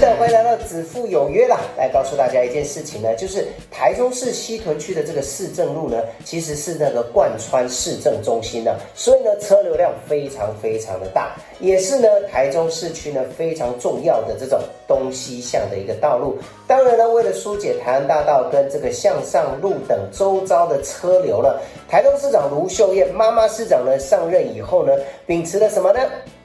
的，欢迎来到子父有约啦！来告诉大家一件事情呢，就是台中市西屯区的这个市政路呢，其实是那个贯穿市政中心的，所以呢，车流量非常非常的大，也是呢台中市区呢非常重要的这种东西向的一个道路。当然呢，为了疏解台湾大道跟这个向上路等周遭的车流呢，台中市长卢秀燕妈妈市长呢上任以后呢，秉持了什么呢？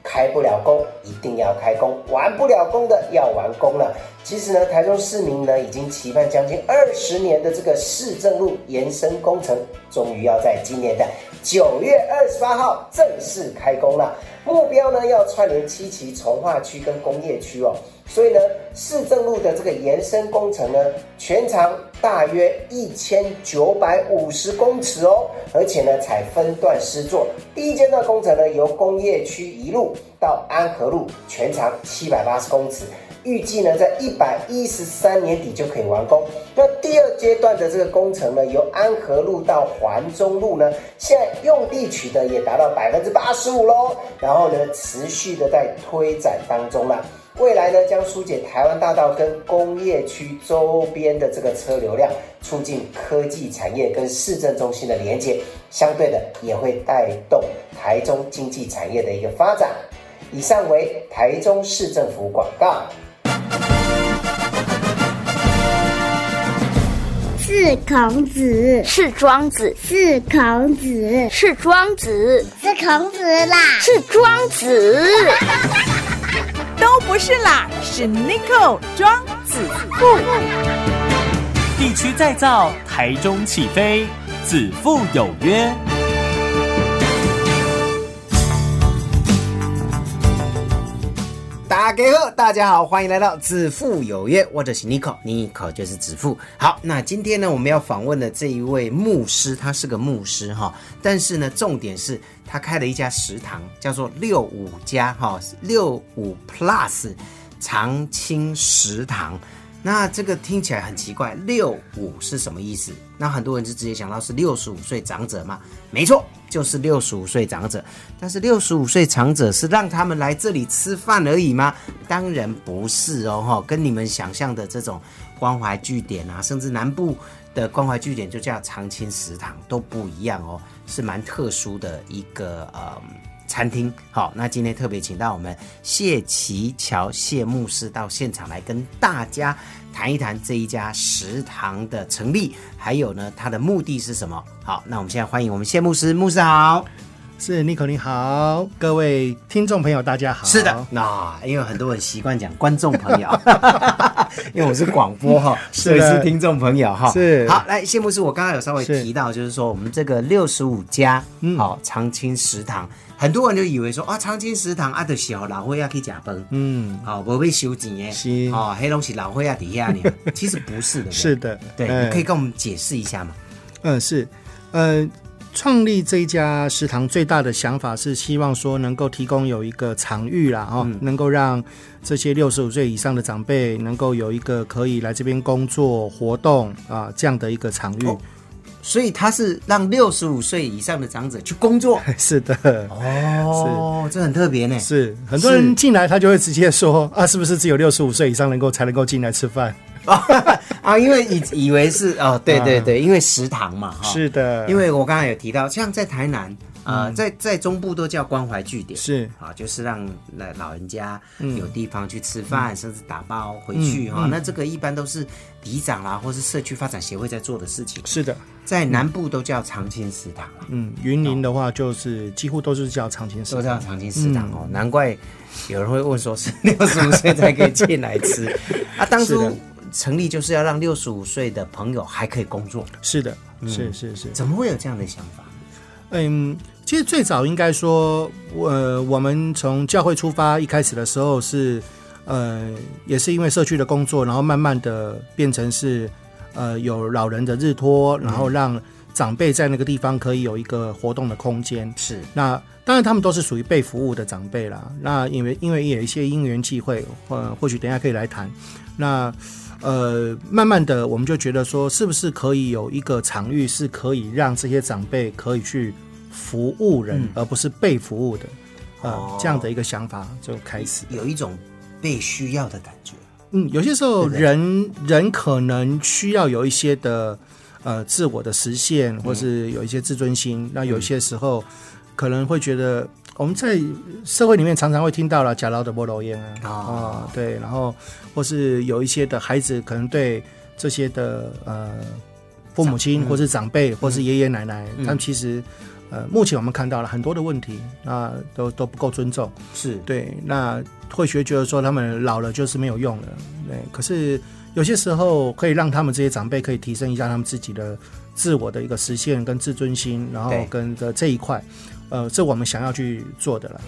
开不了工，一定要开工；完不了工的，要完工了。其实呢，台中市民呢已经期盼将近二十年的这个市政路延伸工程，终于要在今年的九月二十八号正式开工了。目标呢要串联七期从化区跟工业区哦。所以呢，市政路的这个延伸工程呢，全长大约一千九百五十公尺哦，而且呢，才分段施作。第一阶段工程呢，由工业区一路到安和路，全长七百八十公尺，预计呢，在一百一十三年底就可以完工。那第二阶段的这个工程呢，由安和路到环中路呢，现在用地取得也达到百分之八十五喽，然后呢，持续的在推展当中了。未来呢，将疏解台湾大道跟工业区周边的这个车流量，促进科技产业跟市政中心的连接，相对的也会带动台中经济产业的一个发展。以上为台中市政府广告。是孔子，是庄子，是孔子，是庄子，是孔子啦，是庄子。都不是啦，是 n i c o 庄子富。地区再造，台中起飞，子父有约。大家好，欢迎来到子父有约，我就是 Nico，Nico 就是子父。好，那今天呢，我们要访问的这一位牧师，他是个牧师哈，但是呢，重点是他开了一家食堂，叫做六五加哈，六五 Plus 长青食堂。那这个听起来很奇怪，六五是什么意思？那很多人就直接想到是六十五岁长者嘛？没错，就是六十五岁长者。但是六十五岁长者是让他们来这里吃饭而已吗？当然不是哦，哈，跟你们想象的这种关怀据点啊，甚至南部的关怀据点就叫长青食堂都不一样哦，是蛮特殊的一个呃。餐厅好，那今天特别请到我们谢奇桥谢牧师到现场来跟大家谈一谈这一家食堂的成立，还有呢它的目的是什么？好，那我们现在欢迎我们谢牧师，牧师好。是 n i c o 你好，各位听众朋友大家好。是的，那因为很多人习惯讲观众朋友，因为我是广播哈，所以是听众朋友哈。是。好，来谢牧师，我刚刚有稍微提到，就是说我们这个六十五家好长青食堂。很多人就以为说啊，长青食堂啊，的小老会要去假崩，嗯，好不会收钱耶，是。哦，黑东西老会要底下呢，其实不是的，是的，对，你可以跟我们解释一下吗？嗯，是，呃，创立这一家食堂最大的想法是希望说能够提供有一个场域啦，哈，能够让这些六十五岁以上的长辈能够有一个可以来这边工作活动啊这样的一个场域。所以他是让六十五岁以上的长者去工作，是的，哦，是，这很特别呢。是很多人进来，他就会直接说啊，是不是只有六十五岁以上能够才能够进来吃饭 啊？因为以以为是哦，对对对，因为食堂嘛，是的。因为我刚才有提到，像在台南。啊，在在中部都叫关怀据点，是啊，就是让老老人家有地方去吃饭，甚至打包回去哈。那这个一般都是里长啦，或是社区发展协会在做的事情。是的，在南部都叫长青食堂。嗯，云林的话就是几乎都是叫长青食堂，都叫长青食堂哦。难怪有人会问说，是六十五岁才可以进来吃 啊？当初成立就是要让六十五岁的朋友还可以工作。是的，是是是，怎么会有这样的想法？嗯。其实最早应该说，呃，我们从教会出发，一开始的时候是，呃，也是因为社区的工作，然后慢慢的变成是，呃，有老人的日托，然后让长辈在那个地方可以有一个活动的空间。是，那当然他们都是属于被服务的长辈啦。那因为因为有一些因缘际会，或或许等下可以来谈。那呃，慢慢的我们就觉得说，是不是可以有一个场域，是可以让这些长辈可以去。服务人，而不是被服务的，啊，这样的一个想法就开始有一种被需要的感觉。嗯，有些时候人人可能需要有一些的呃自我的实现，嗯或是有一些自尊心。那有些时候可能会觉得我们在社会里面常常会听到了假劳的菠萝烟啊，哦啊、对，然后或是有一些的孩子可能对这些的呃父母亲或是长辈或是爷爷奶奶，嗯他们其实。呃，目前我们看到了很多的问题，那都都不够尊重。是对，那会学觉得说他们老了就是没有用了，对。可是有些时候可以让他们这些长辈可以提升一下他们自己的自我的一个实现跟自尊心，然后跟的这一块，呃，这我们想要去做的了。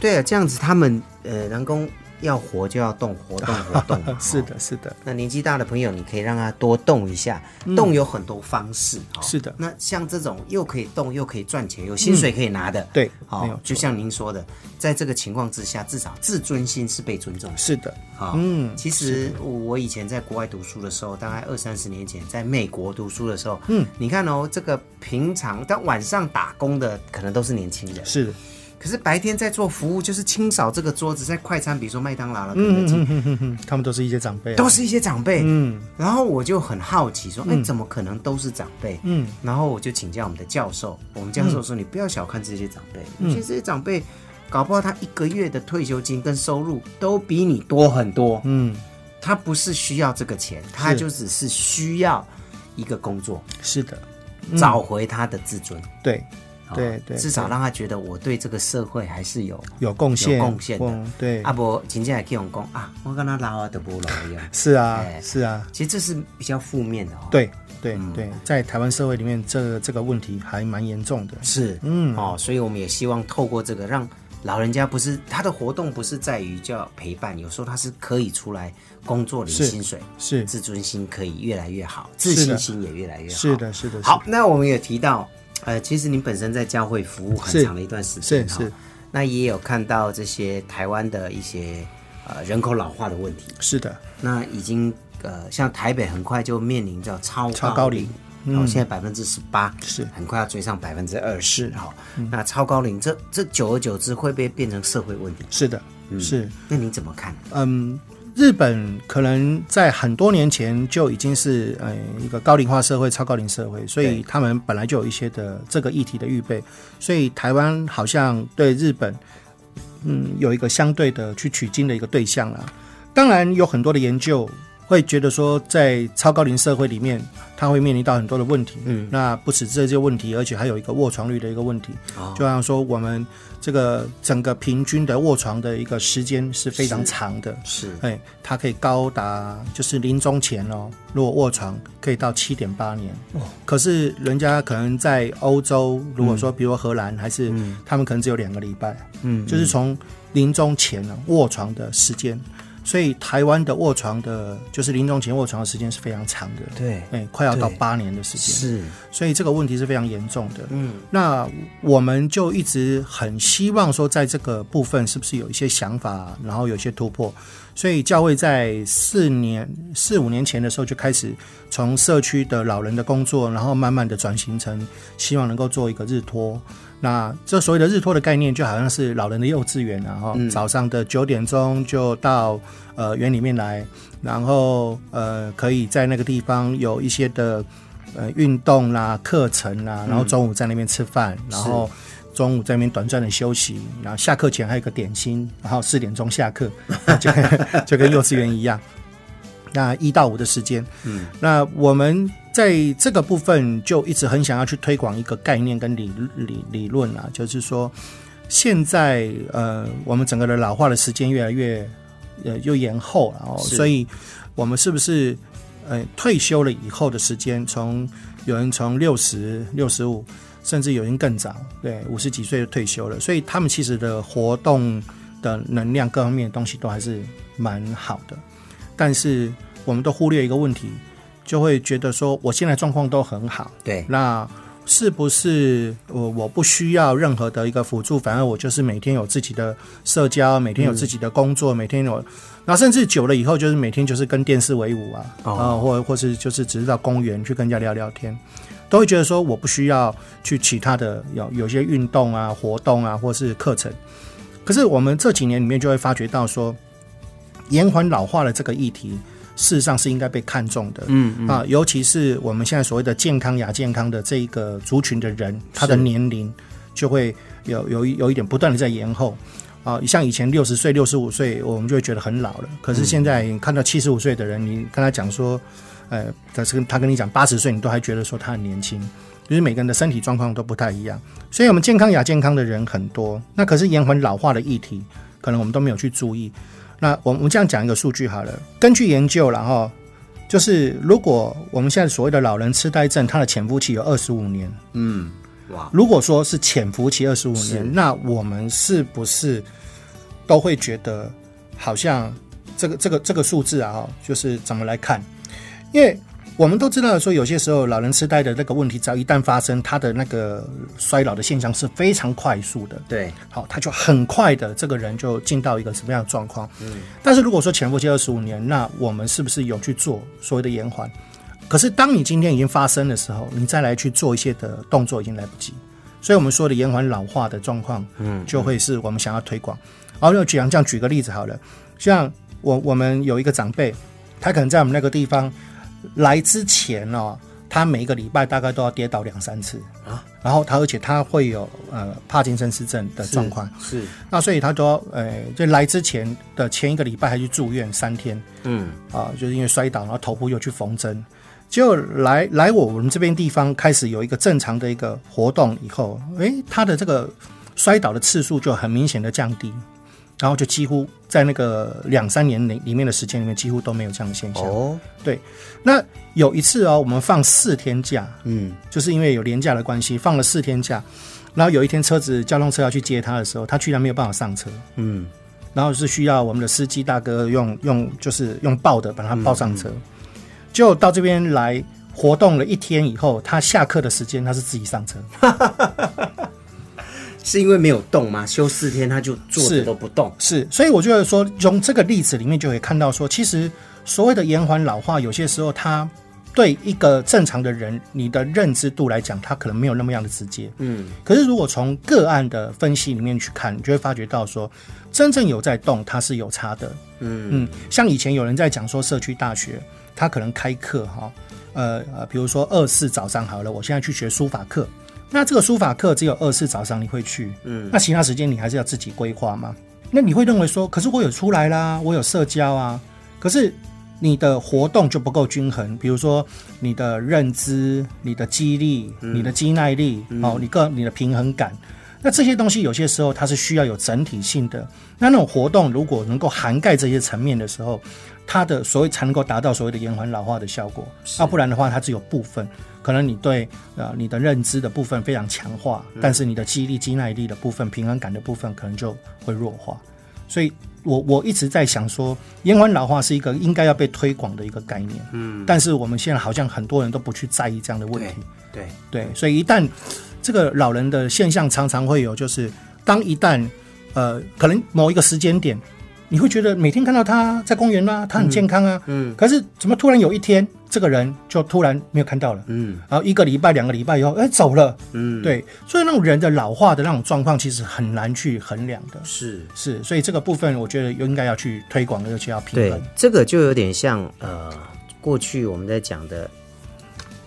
对啊，这样子他们呃，人工要活就要动，活动活动。是哦的，是的，那年纪大的朋友，你可以让他多动一下，动有很多方式。是的。那像这种又可以动又可以赚钱，有薪水可以拿的，对，好、就像您说的，在这个情况之下，至少自尊心是被尊重的。是的，好、嗯其实我以前在国外读书的时候，大概二三十年前，在美国读书的时候，嗯，你看哦，这个平常但晚上打工的可能都是年轻人，是。的，可是白天在做服务，就是清扫这个桌子，在快餐，比如说麦当劳了、他们都是一些长辈。啊，都是一些长辈。嗯。然后我就很好奇，说，哎、嗯怎么可能都是长辈？嗯。然后我就请教我们的教授，我们教授说，你不要小看这些长辈，嗯。其实这些长辈，搞不好他一个月的退休金跟收入都比你多很多。嗯，他不是需要这个钱，他就只是需要一个工作，是的，嗯。找回他的自尊。对。哦对对，至少对。让他觉得我对这个社会还是有有贡献，有贡献的。嗯对，啊不，真正可以用讲啊，我跟他老啊都不老一样。是啊哎是啊，其实这是比较负面的哦。，对对嗯。对，在台湾社会里面，这个这个问题还蛮严重的。是，嗯。哦，所以我们也希望透过这个，让老人家不是他的活动不是在于叫陪伴，有时候他是可以出来工作领薪水，是。自尊心可以越来越好，自信心也越来越好。是的，是的，好，那我们也提到，呃，其实您本身在教会服务很是长的一段时是间，哈是那也有看到这些台湾的一些呃人口老化的问题。是的，那已经呃，像台北很快就面临着超超高龄龄，哦，现在百分之十八是很快要追上百分之二十，是哈。那超高龄这这久而久之会不会变成社会问题？是的，是。那你怎么看？嗯，日本可能在很多年前就已经是呃一个高龄化社会、超高龄社会，所以他们本来就有一些的这个议题的预备，所以台湾好像对日本嗯有一个相对的去取经的一个对象啦。当然有很多的研究会觉得说，在超高龄社会里面，它会面临到很多的问题。嗯，那不止这些问题，而且还有一个卧床率的一个问题。哦就像说，我们这个整个平均的卧床的一个时间是非常长的。是哎，它可以高达就是临终前哦，如果卧床可以到七点八年。哦可是人家可能在欧洲，如果说比如荷兰，还是嗯他们可能只有两个礼拜，嗯就是从临终前呢卧床的时间。所以台湾的卧床的，就是临终前卧床的时间是非常长的，对哎，快要到八年的时间。是所以这个问题是非常严重的。嗯那我们就一直很希望说，在这个部分是不是有一些想法，然后有一些突破。所以教会在四年、四五年前的时候就开始从社区的老人的工作，然后慢慢的转型成希望能够做一个日托。那这所谓的日托的概念，就好像是老人的幼稚园啊，哈、嗯。早上的九点钟就到呃园里面来，然后呃可以在那个地方有一些的呃运动啦、课程啦，然后中午在那边吃饭，然后中午在那边短暂的休息，然后下课前还有个点心，然后四点钟下课，就跟就跟幼稚园一样。那一到五的时间，嗯，那我们在这个部分就一直很想要去推广一个概念跟理理理论啊，就是说，现在呃，我们整个的老化的时间越来越呃又延后了哦，所以我们是不是呃退休了以后的时间，从有人从六十六十五，甚至有人更早，对五十几岁就退休了，所以他们其实的活动的能量各方面的东西都还是蛮好的，但是我们都忽略一个问题，就会觉得说我现在状况都很好，对。那是不是我我不需要任何的一个辅助，反而我就是每天有自己的社交，每天有自己的工作，每天有，那甚至久了以后，就是每天就是跟电视为伍啊，啊、哦或或是就是只是到公园去跟人家聊聊天，都会觉得说我不需要去其他的有有些运动啊、活动啊，或是课程。可是我们这几年里面就会发觉到说，延缓老化的这个议题，事实上是应该被看重的。嗯啊，尤其是我们现在所谓的健康亚健康的这一个族群的人，他的年龄就会有有一有一点不断的在延后。啊，像以前六十岁、六十五岁，我们就会觉得很老了。可是现在你看到七十五岁的人，你跟他讲说，呃，他是他跟你讲八十岁，你都还觉得说他很年轻。就是每个人的身体状况都不太一样，所以我们健康亚健康的人很多。那可是延缓老化的议题，可能我们都没有去注意。那我我们这样讲一个数据好了，根据研究，然后就是如果我们现在所谓的老人痴呆症，它的潜伏期有二十五年。嗯，哇，如果说是潜伏期二十五年，那我们是不是都会觉得好像这个这个这个数字啊，就是怎么来看？因为我们都知道说，有些时候老人痴呆的那个问题，只要一旦发生，他的那个衰老的现象是非常快速的。对，好，他就很快的这个人就进到一个什么样的状况？嗯，但是如果说潜伏期二十五年，那我们是不是有去做所谓的延缓？可是当你今天已经发生的时候，你再来去做一些的动作已经来不及。所以我们说的延缓老化的状况，嗯，就会是我们想要推广。然后就举这样举个例子好了，像我我们有一个长辈，他可能在我们那个地方来之前哦，他每一个礼拜大概都要跌倒两三次。啊，然后他而且他会有呃帕金森氏症的状况，是那所以他都要呃就来之前的前一个礼拜还去住院三天，嗯，啊，就是因为摔倒，然后头部又去缝针。就来来我们这边地方开始有一个正常的一个活动以后，诶，他的这个摔倒的次数就很明显的降低，然后就几乎在那个两三年里里面的时间里面几乎都没有这样的现象。哦，对，那有一次哦，我们放四天假，嗯，就是因为有年假的关系，放了四天假，然后有一天车子交通车要去接他的时候，他居然没有办法上车，嗯，然后是需要我们的司机大哥用用就是用抱的把他抱上车。就到这边来活动了一天以后，他下课的时间他是自己上车，是因为没有动吗？休四天他就坐着都不动，是，所以我觉得说，从这个例子里面就可以看到说，其实所谓的延缓老化，有些时候它对一个正常的人，你的认知度来讲，它可能没有那么样的直接。嗯，可是如果从个案的分析里面去看，你就会发觉到说，真正有在动，它是有差的。嗯嗯，像以前有人在讲说，社区大学他可能开课哈，呃呃，比如说二四早上好了，我现在去学书法课，那这个书法课只有二次早上你会去，嗯那其他时间你还是要自己规划嘛。那你会认为说，可是我有出来啦，我有社交啊，可是你的活动就不够均衡，比如说你的认知、你的肌力、你的肌耐力，哦，你个你的平衡感。那这些东西有些时候它是需要有整体性的，那那种活动如果能够涵盖这些层面的时候，它的所谓才能够达到所谓的延缓老化的效果。要不然的话，它只有部分，可能你对呃你的认知的部分非常强化，但是你的记忆力、肌耐力的部分、平衡感的部分可能就会弱化。所以我我一直在想说，延缓老化是一个应该要被推广的一个概念。嗯，但是我们现在好像很多人都不去在意这样的问题。对，对，所以一旦这个老人的现象常常会有，就是当一旦呃，可能某一个时间点，你会觉得每天看到他在公园啦、他很健康啊，嗯可是怎么突然有一天，这个人就突然没有看到了，嗯。然后一个礼拜、两个礼拜以后，哎，走了，嗯，，对，所以那种人的老化的那种状况，其实很难去衡量的，是。是，所以这个部分我觉得应该要去推广，而且要平对衡，，这个就有点像呃，过去我们在讲的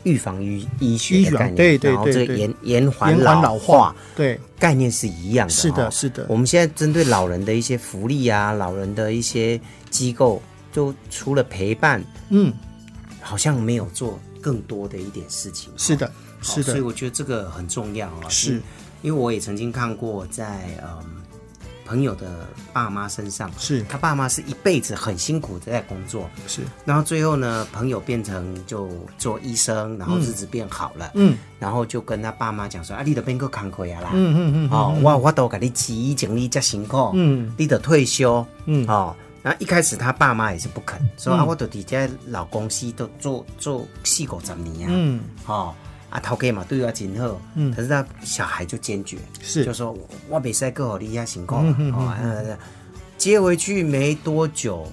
预防医医学的概念，对对然后这个延延缓老老化，对，概念是一样的、是的，哦是的，我们现在针对老人的一些福利啊，老人的一些机构，就除了陪伴，嗯，好像没有做更多的一点事情。是的，是的。所以，我觉得这个很重要啊。是，因为我也曾经看过在嗯朋友的爸妈身上，是。他爸妈是一辈子很辛苦的在工作，是，然后最后呢，朋友变成就做医生，然后日子变好了，嗯。然后就跟他爸妈讲说啊，你得变个康亏啊啦，嗯嗯嗯，哦，我我都给你钱奖励这辛苦，嗯。你得退休，嗯。哦。然后一开始他爸妈也是不肯，说、啊，我都底下老公司都做做四五十年啊，嗯，哦，啊头家嘛对我真好，嗯。可是他小孩就坚决，是。就说我我没使过你遐辛苦，嗯嗯哦，呃，接回去没多久，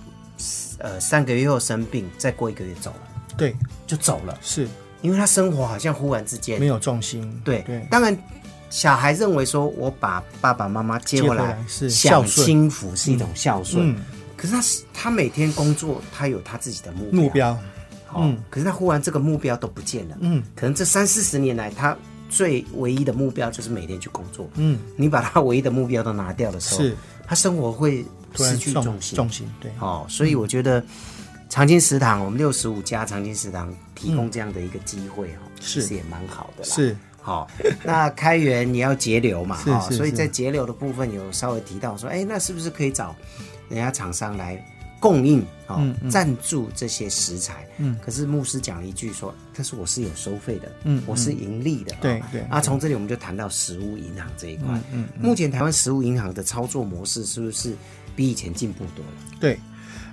呃，三个月后生病，再过一个月走了，对，就走了，是。因为他生活好像忽然之间没有重心，对。对，当然，小孩认为说我把爸爸妈妈接回来是孝享顺清福是一种孝顺，嗯。可是他是他每天工作，他有他自己的目标，目标，嗯，可是他忽然这个目标都不见了，嗯，可能这三四十年来，他最唯一的目标就是每天去工作，嗯，你把他唯一的目标都拿掉的时候，是。他生活会失去重心，重心，对，哦，所以我觉得长青食堂，我们六十五家长青食堂提供这样的一个机会哦，是。其实也蛮好的啦，是。好、那开源你要节流嘛，是哈、所以在节流的部分有稍微提到说，哎，那是不是可以找人家厂商来供应哦，嗯。嗯赞助这些食材？嗯。可是牧师讲了一句说，但是我是有收费的，嗯我是盈利的，哦对对。啊，从这里我们就谈到食物银行这一块，嗯嗯目前台湾食物银行的操作模式是不是比以前进步多了？对，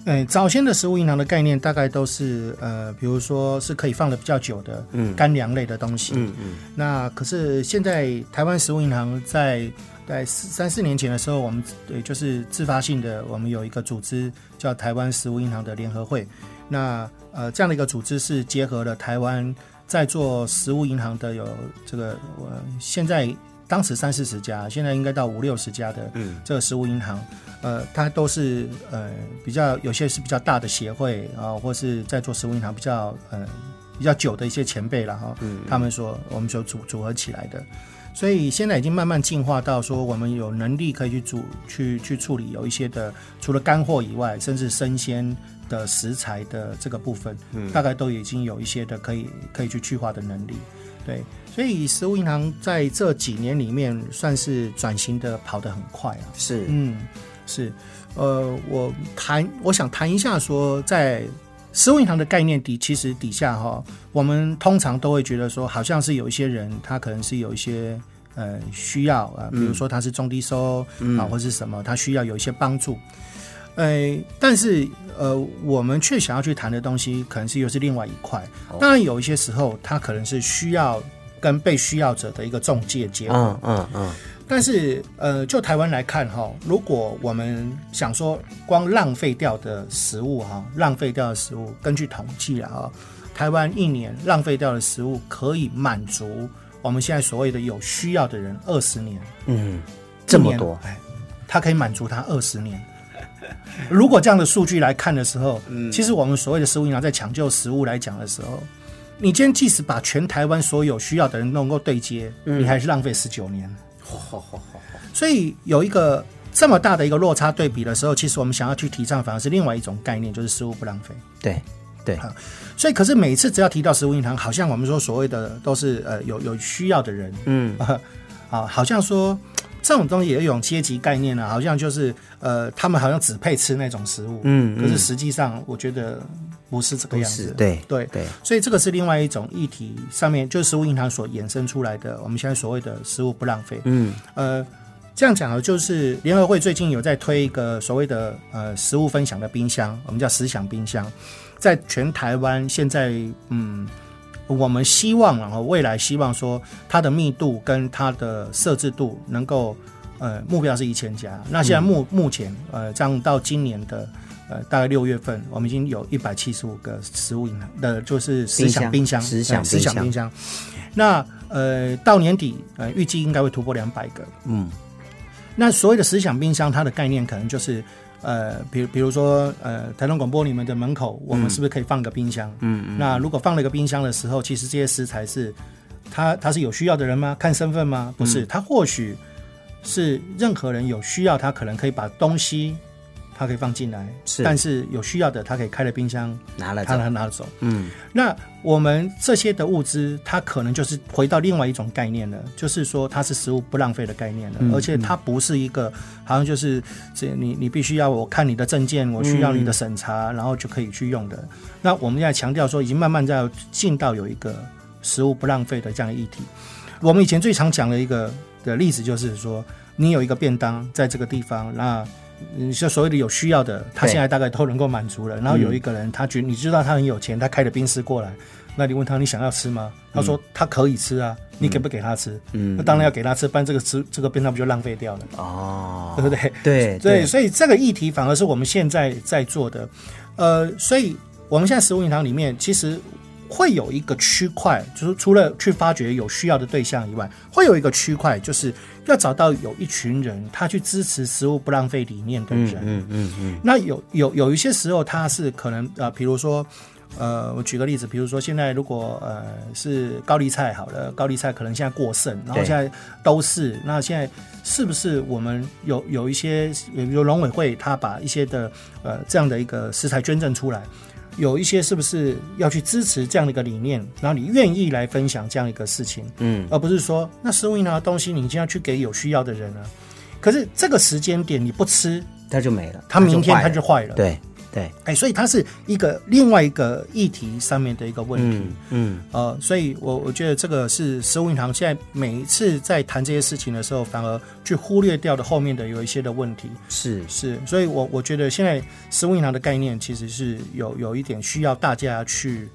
呃，早先的食物银行的概念大概都是呃，比如说是可以放的比较久的嗯。干粮类的东西。嗯嗯。那可是现在台湾食物银行在在三四年前的时候，我们对就是自发性的，我们有一个组织叫台湾食物银行的联合会。那呃，这样的一个组织是结合了台湾在做食物银行的有这个我、现在当时三四十家，现在应该到五六十家的嗯。这个食物银行，呃，它都是呃比较有些是比较大的协会啊、或是在做食物银行比较呃比较久的一些前辈了哈，嗯。他们说我们所组组合起来的，所以现在已经慢慢进化到说我们有能力可以去煮去去处理有一些的除了干货以外，甚至生鲜的食材的这个部分，嗯。大概都已经有一些的可以可以去去化的能力，对，所以食物银行在这几年里面算是转型的跑得很快啊，是。嗯，是，呃，我谈，我想谈一下说，在食物银行的概念底，其实底下哈，我们通常都会觉得说，好像是有一些人，他可能是有一些呃需要啊，比如说他是中低收、啊，或是什么，他需要有一些帮助。呃，但是呃，我们却想要去谈的东西，可能是又是另外一块。当然，有一些时候，他可能是需要跟被需要者的一个中介结合。嗯嗯嗯，但是，呃，就台湾来看哈，如果我们想说光浪费掉的食物哈，浪费掉的食物，根据统计啊哈，台湾一年浪费掉的食物可以满足我们现在所谓的有需要的人二十年，嗯，这么多，哎，它可以满足他二十年。如果这样的数据来看的时候，嗯其实我们所谓的食物银行在抢救食物来讲的时候，你今天即使把全台湾所有需要的人能够对接，嗯你还是浪费十九年。所以有一个这么大的一个落差对比的时候，其实我们想要去提倡反而是另外一种概念，就是食物不浪费。对对，所以，可是每次只要提到食物银行，好像我们说所谓的都是呃有有需要的人，嗯 啊，好像说这种东西也有一种阶级概念啊，好像就是呃他们好像只配吃那种食物，嗯可是实际上我觉得不是这个样子，对对对，所以这个是另外一种议题上面，就是食物银行所衍生出来的，我们现在所谓的食物不浪费。嗯呃，这样讲呢，就是联合会最近有在推一个所谓的呃食物分享的冰箱，我们叫食享冰箱，在全台湾现在嗯。我们希望，然后未来希望说它的密度跟它的设置度能够，呃，目标是一千家。那现在目、目前，呃，这样到今年的呃大概六月份，我们已经有一百七十五个食物银行的，就是思想冰箱，食享呃食享冰箱。那呃，到年底，呃，预计应该会突破两百个。嗯那所谓的思想冰箱，它的概念可能就是，呃，比如比如说，呃，台东广播你们的门口，我们是不是可以放个冰箱？嗯嗯，那如果放了一个冰箱的时候，其实这些食材是，他他是有需要的人吗？看身份吗？不嗯是，他或许是任何人有需要，他可能可以把东西，他可以放进来，是但是有需要的，它可以开了冰箱，拿了走，他拿拿走。嗯那我们这些的物资，它可能就是回到另外一种概念了，就是说它是食物不浪费的概念了，嗯而且它不是一个好像就是这你你必须要我看你的证件，我需要你的审查，然后就可以去用的。那我们现在强调说，已经慢慢在进到有一个食物不浪费的这样的议题。我们以前最常讲的一个的例子就是说，你有一个便当在这个地方，那你说所谓的有需要的，他现在大概都能够满足了。然后有一个人，他觉你知道他很有钱，他开了冰室过来，那你问他你想要吃吗？他说他可以吃啊，你给不给他吃？嗯那当然要给他吃，不然这个吃这个冰他不就浪费掉了，哦，对不对？对对，所以这个议题反而是我们现在在做的。呃，所以我们现在食物银行里面，其实会有一个区块，就是除了去发掘有需要的对象以外，会有一个区块，就是要找到有一群人，他去支持食物不浪费理念的人。嗯嗯嗯，那有有有一些时候，他是可能呃，比如说。呃，我举个例子，比如说现在如果呃是高丽菜好了，高丽菜可能现在过剩，然后对现在都是，那现在是不是我们有有一些，比如农委会他把一些的呃这样的一个食材捐赠出来，有一些是不是要去支持这样的一个理念，然后你愿意来分享这样一个事情，嗯，而不是说那食物银行的东西你已经要去给有需要的人啊，可是这个时间点你不吃，它就没了，它明天它就坏了，，对对，哎，所以它是一个另外一个议题上面的一个问题。嗯嗯，呃，所以我我觉得这个是食物银行现在每一次在谈这些事情的时候，反而去忽略掉的后面的有一些的问题。是是，所以我我觉得现在食物银行的概念其实是有有一点需要大家去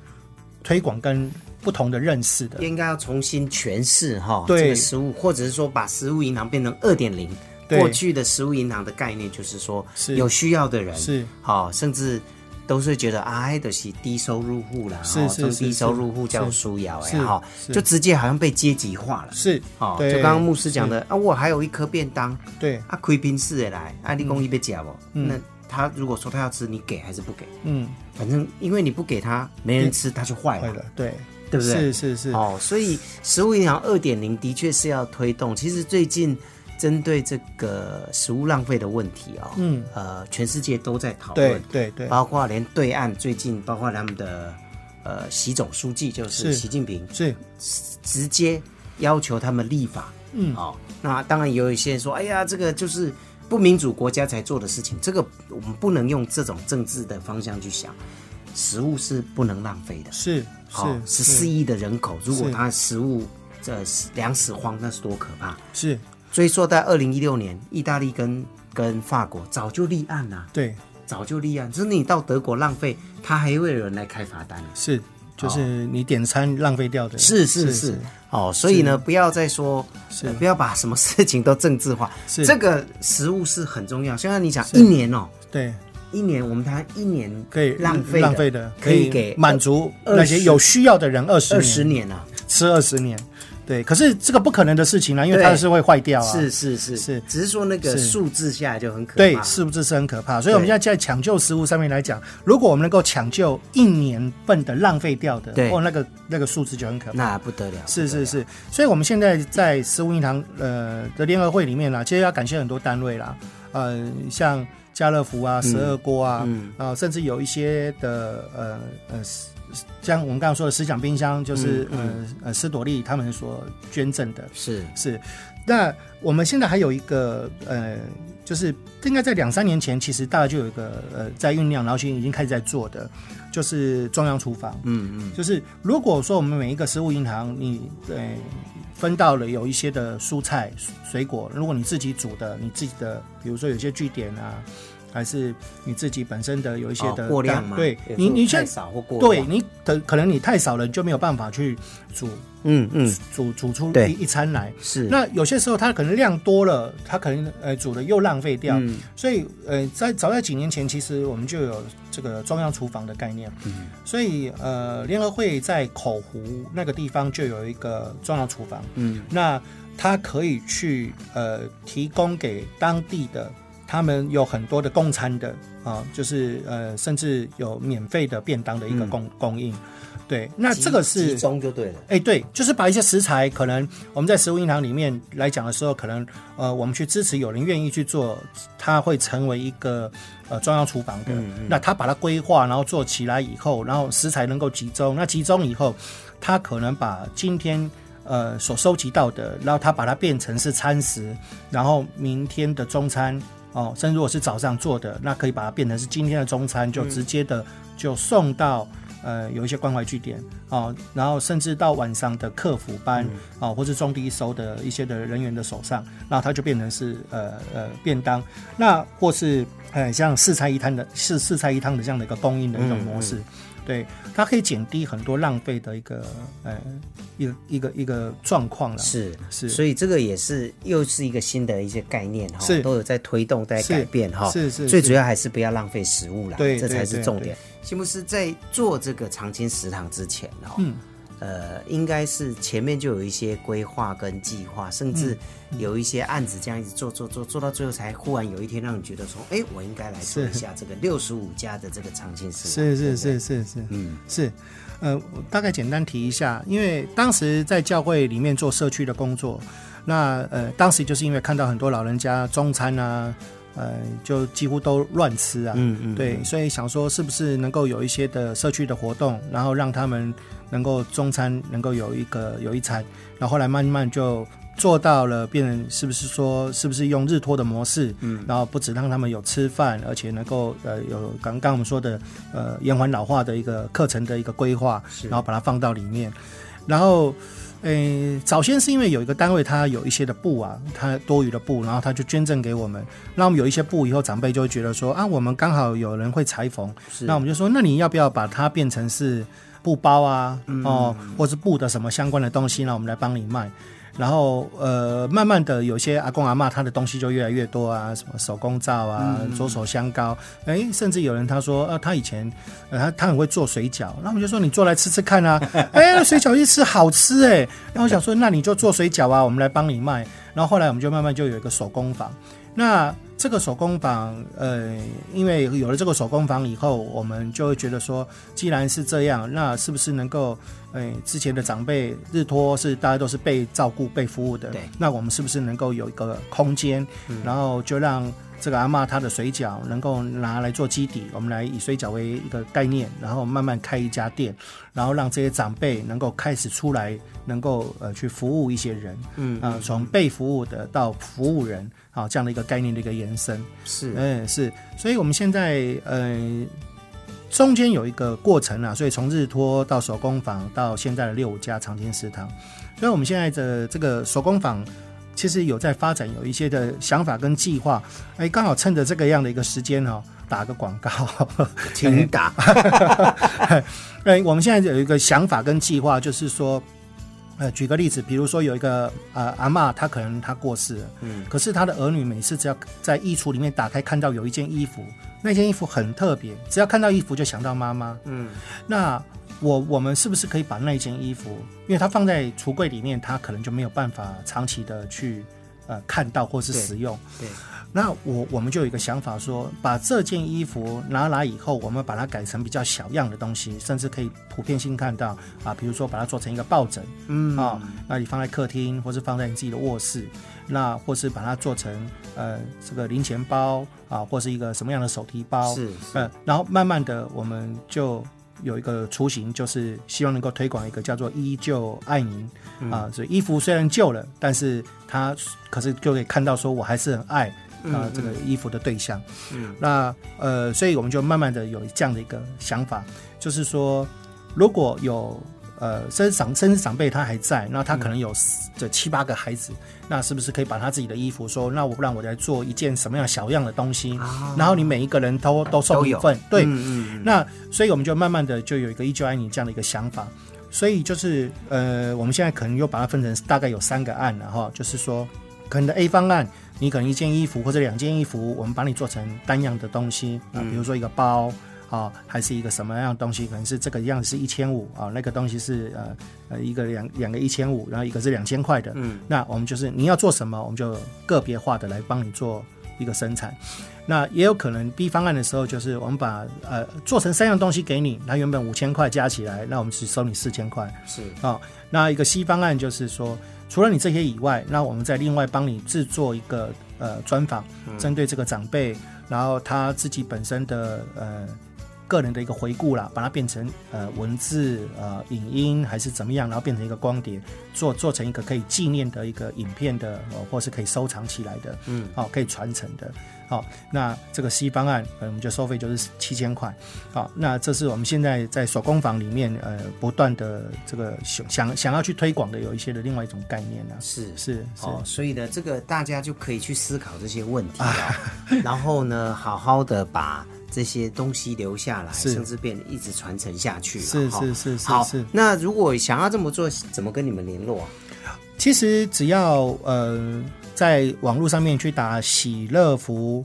推广跟不同的认识的。应该要重新诠释哈，对这个食物，或者是说把食物银行变成二点零。对。过去的食物银行的概念就是说，是。有需要的人是。好、甚至都是觉得啊，那都是低收入户啦，是是是低收入户叫输摇哎哈，就直接好像被阶级化了。是，哦，就刚刚牧师讲的啊，我还有一颗便当对，啊，亏宾士的来啊，你公一被夹不？嗯。那他如果说他要吃，你给还是不给？嗯，反正因为你不给他，没人吃，他就坏了，坏了，对，对不对？是是是，哦，所以食物银行二点零的确是要推动。其实最近针对这个食物浪费的问题哦，嗯，呃，全世界都在讨对论，对对，包括连对岸最近，包括他们的呃习总书记就是是习近平，是，直接要求他们立法。嗯，哦，那当然也有一些人说，哎呀，这个就是不民主国家才做的事情，这个我们不能用这种政治的方向去想。食物是不能浪费的，是好是十四亿的人口，如果他食物这粮食荒，那是多可怕！是，追溯在二零一六年，意大利跟跟法国早就立案啦、对，早就立案。就是你到德国浪费，他还会有人来开罚单。是，就是你点餐浪费掉的，是是是，哦，所以呢，不要再说，是。呃不要把什么事情都政治化。是。这个食物是很重要。现在你讲一年哦，对，一年我们谈一年可以浪费浪费的，可以给满足那些有需要的人二十二十年啊，吃二十年，对，可是这个不可能的事情呢，因为它是会坏掉啊，是是是。是。只是说那个是。数字下来就很可怕。对，数字是是很可怕？所以我们现在在抢救食物上面来讲，如果我们能够抢救一年份的浪费掉的，对。哦，那个那个数字就很可怕。那不得了。是是是，所以我们现在在食物银行呃的联合会里面啦，其实要感谢很多单位啦，呃，像家乐福啊、十二锅啊，嗯。啊、甚至有一些的呃呃，像我们刚刚说的思想冰箱，就是、嗯呃呃斯朵利他们所捐赠的，是是。那我们现在还有一个呃，就是应该在两三年前，其实大家就有一个呃在酝酿，然后现在已经开始在做的，就是中央厨房。嗯嗯就是如果说我们每一个食物银行，你呃分到了有一些的蔬菜水果，如果你自己煮的，你自己的，比如说有些据点啊，还是你自己本身的有一些哦的、过量嘛，对你你现少或过量。对你的可能你太少了，你就没有办法去煮嗯嗯。煮煮出一一餐来。是。那有些时候它可能量多了，它可能呃煮的又浪费掉，嗯。所以呃在早在几年前，其实我们就有这个中央厨房的概念，嗯。所以呃联合会在口湖那个地方就有一个中央厨房，嗯。那它可以去呃提供给当地的。他们有很多的供餐的啊，就是呃，甚至有免费的便当的一个嗯供、供应。对，那这个是集中就对了。哎，对，就是把一些食材，可能我们在食物银行里面来讲的时候，可能呃，我们去支持有人愿意去做，它会成为一个呃中央厨房的。那他把它规划，然后做起来以后，然后食材能够集中，那集中以后，他可能把今天呃所收集到的，然后他把它变成是餐食，然后明天的中餐。哦，甚至如果是早上做的，那可以把它变成是今天的中餐，就直接的就送到呃有一些关怀据点哦，然后甚至到晚上的客服班哦，或是中低收的一些的人员的手上，那它就变成是呃呃便当，那或是呃像四菜一汤的四四菜一汤的这样的一个供应的一种模式，对，它可以减低很多浪费的一个呃一个一个一个状况了，是是。所以这个也是又是一个新的一些概念哈，是。都有在推动，在改变哈。是是是。最主要还是不要浪费食物了，对这才是重点。西牧师在做这个长青食堂之前哦，嗯，呃，应该是前面就有一些规划跟计划，甚至嗯有一些案子这样一直做做做做到最后，才忽然有一天让你觉得说，哎，我应该来做一下这个六十五家的这个长青食堂。是是对不对？是，是是，嗯。是，呃，我大概简单提一下，因为当时在教会里面做社区的工作，那呃，当时就是因为看到很多老人家中餐啊，呃，就几乎都乱吃啊，嗯嗯，对，所以想说是不是能够有一些的社区的活动，然后让他们能够中餐能够有一个有一餐，然后后来慢慢就做到了，变成是不是说是不是用日托的模式，嗯，然后不止让他们有吃饭，而且能够呃有刚刚我们说的呃延缓老化的一个课程的一个规划，然后把它放到里面，然后。诶，早先是因为有一个单位，它有一些的布啊，它多余的布，然后他就捐赠给我们。那我们有一些布，以后长辈就会觉得说啊，我们刚好有人会裁缝，那我们就说，那你要不要把它变成是布包啊，哦，或是布的什么相关的东西那？我们来帮你卖。然后呃，慢慢的有些阿公阿妈他的东西就越来越多啊，什么手工皂啊、左手香膏，哎，甚至有人他说，呃，他以前呃他他很会做水饺，那我们就说你做来吃吃看啊，哎，那水饺一吃好吃哎，然后我想说那你就做水饺啊，我们来帮你卖。然后后来我们就慢慢就有一个手工坊，那这个手工坊，呃，因为有了这个手工坊以后，我们就会觉得说，既然是这样，那是不是能够，呃，之前的长辈日托是大家都是被照顾、被服务的，对。那我们是不是能够有一个空间，然后就让这个阿妈她的水饺能够拿来做基底，我们来以水饺为一个概念，然后慢慢开一家店，然后让这些长辈能够开始出来，能够呃去服务一些人，嗯啊、从被服务的到服务人，啊，这样的一个概念的一个延伸。是嗯，是，所以我们现在呃中间有一个过程啊，所以从日托到手工坊到现在的六五家长青食堂，所以我们现在的这个手工坊。其实有在发展，有一些的想法跟计划，哎，刚好趁着这个样的一个时间哦，打个广告，请 打，哎，我们现在有一个想法跟计划，就是说，呃，举个例子，比如说有一个呃阿妈，她可能她过世了，嗯，可是她的儿女每次只要在衣橱里面打开，看到有一件衣服，那件衣服很特别，只要看到衣服就想到妈妈，嗯，那我我们是不是可以把那件衣服，因为它放在橱柜里面，它可能就没有办法长期的去呃看到或是使用，对，那我我们就有一个想法说，把这件衣服拿来以后，我们把它改成比较小样的东西，甚至可以普遍性看到啊，比如说把它做成一个抱枕，嗯。啊，那你放在客厅，或是放在你自己的卧室，那或是把它做成呃这个零钱包啊，或是一个什么样的手提包，是是。呃，然后慢慢的我们就有一个雏形，就是希望能够推广一个叫做“依旧爱您”啊，所以衣服虽然旧了，但是它可是就可以看到说我还是很爱啊、这个衣服的对象。嗯，那呃，所以我们就慢慢的有这样的一个想法，就是说如果有。呃，甚至长甚至长辈他还在，那他可能有这七八个孩子，那是不是可以把他自己的衣服说，那我不然我来做一件什么样小样的东西，然后你每一个人都都送一份，对，嗯嗯。那所以我们就慢慢的就有一个依旧爱你这样的一个想法，所以就是呃，我们现在可能又把它分成大概有三个案了哈，就是说可能的 A 方案，你可能一件衣服或者两件衣服，我们把你做成单样的东西啊，比如说一个包。啊，还是一个什么样的东西？可能是这个样子是一千五啊，那个东西是呃呃一个两两个一千五，然后一个是两千块的。嗯，那我们就是你要做什么，我们就个别化的来帮你做一个生产。那也有可能 B 方案的时候，就是我们把呃做成三样东西给你，那原本五千块加起来，那我们只收你四千块是啊、那一个 C 方案就是说，除了你这些以外，那我们再另外帮你制作一个呃专访，针对这个长辈，然后他自己本身的呃。个人的一个回顾啦，把它变成呃文字、呃影音还是怎么样，然后变成一个光碟，做做成一个可以纪念的一个影片的，哦，或是可以收藏起来的，嗯，好、可以传承的，好、那这个 C 方案，呃，我们就收费就是七千块，好、那这是我们现在在手工坊里面呃不断的这个想想想要去推广的有一些的另外一种概念呢、是是是。哦，所以呢，这个大家就可以去思考这些问题啊、然后呢，好好的把这些东西留下来，甚至变一直传承下去啦。是哈是是是好是，那如果想要这么做，怎么跟你们联络啊？其实只要呃在网络上面去打喜乐福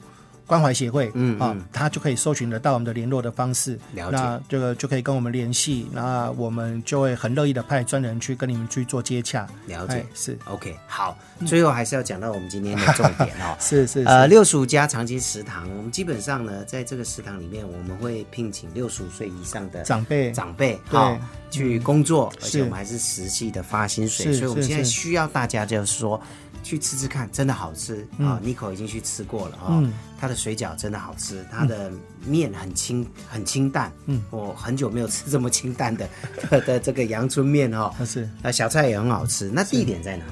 关怀协会，啊嗯。啊，他就可以搜寻得到我们的联络的方式，了解。那这个就可以跟我们联系，那我们就会很乐意的派专人去跟你们去做接洽。了解。哎是。OK，好，最后还是要讲到我们今天的重点哦。是是呃，六十五家长期食堂，我们基本上呢，在这个食堂里面，我们会聘请六十五岁以上的长辈。长辈对。好去工作，而且我们还是实际的发薪水，所以我们现在需要大家就是说去吃吃看，真的好吃啊！Nico 已经去吃过了啊嗯，他的水饺真的好吃，他的面很清很清淡，嗯，我很久没有吃这么清淡的 的的这个阳春面哦，那是啊，小菜也很好吃。那地点在哪里？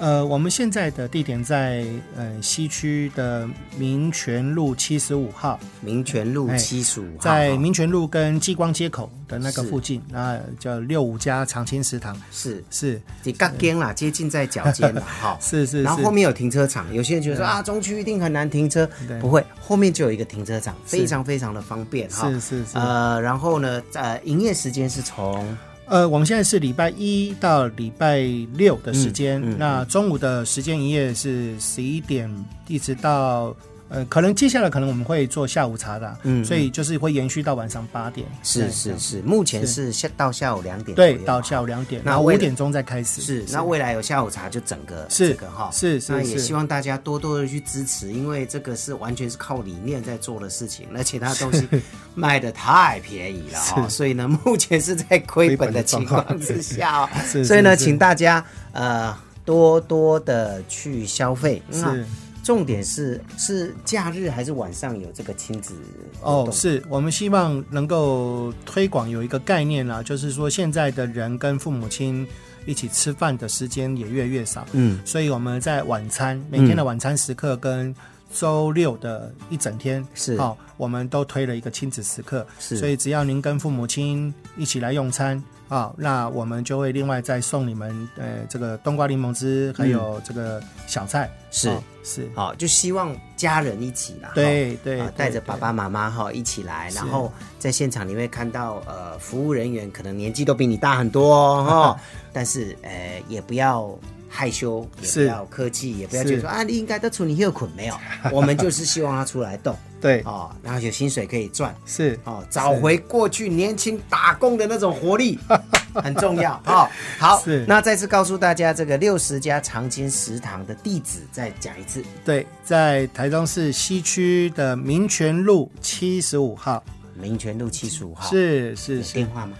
呃，我们现在的地点在呃西区的民权路七十五号，民权路哎七十五号，在民权路跟激光街口的那个附近，那叫六五家长青食堂，是。是。你嘎边啦，接近在脚尖了 哈。是是，然后后面有停车场，有些人觉得说啊，中区一定很难停车，不会，后面就有一个停车场，非常非常的方便哈。是是是。呃，然后呢，呃，营业时间是从呃，我们现在是礼拜一到礼拜六的时间，嗯嗯那中午的时间营业是十一点一直到。呃，可能接下来可能我们会做下午茶的，嗯所以就是会延续到晚上八点。是是是，目前是。下到下午两点对，到下午两点，那五点钟再开始。是，那未来有下午茶就整个是这个哈，是是是那也希望大家多多的去支持，因为这个是完全是靠理念在做的事情，而且它东西卖的太便宜了哈，所以呢，目前是在亏本的情况之下 哦，所以呢，请大家呃多多的去消费，是。嗯重点是是假日还是晚上有这个亲子哦，是我们希望能够推广有一个概念啦，就是说现在的人跟父母亲一起吃饭的时间也越来越少，嗯，所以我们在晚餐每天的晚餐时刻跟周六的一整天是。好、我们都推了一个亲子时刻，是。所以只要您跟父母亲一起来用餐。啊、那我们就会另外再送你们呃这个冬瓜柠檬汁，还有这个小菜，是。哦是，好，就希望家人一起啦，哈。对对啊，带着爸爸妈妈哈一起来，然后在现场你会看到呃服务人员可能年纪都比你大很多哦哈，但是呃也不要害羞，也不是要客气，也不要觉得说啊你应该都处理又捆没有，我们就是希望他出来动。对。哦，然后有薪水可以赚。是。哦，找回过去年轻打工的那种活力。很重要。哦。好是，那再次告诉大家，这个六十家长青食堂的地址，再讲一次。对，在台中市西区的民权路七十五号，民权路七十五号，是是是。电，话吗？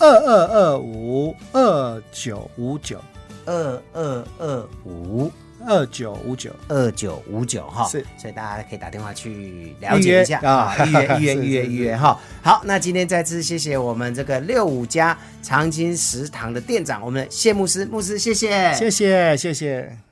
二二二五二九五九二二二五二九五九，二九五九哈，是所以大家可以打电话去了解一下啊啊，预约 预约预约预约哈。好，那今天再次谢谢我们这个六五家长青食堂的店长，我们的谢牧师，牧师谢谢，谢谢谢谢。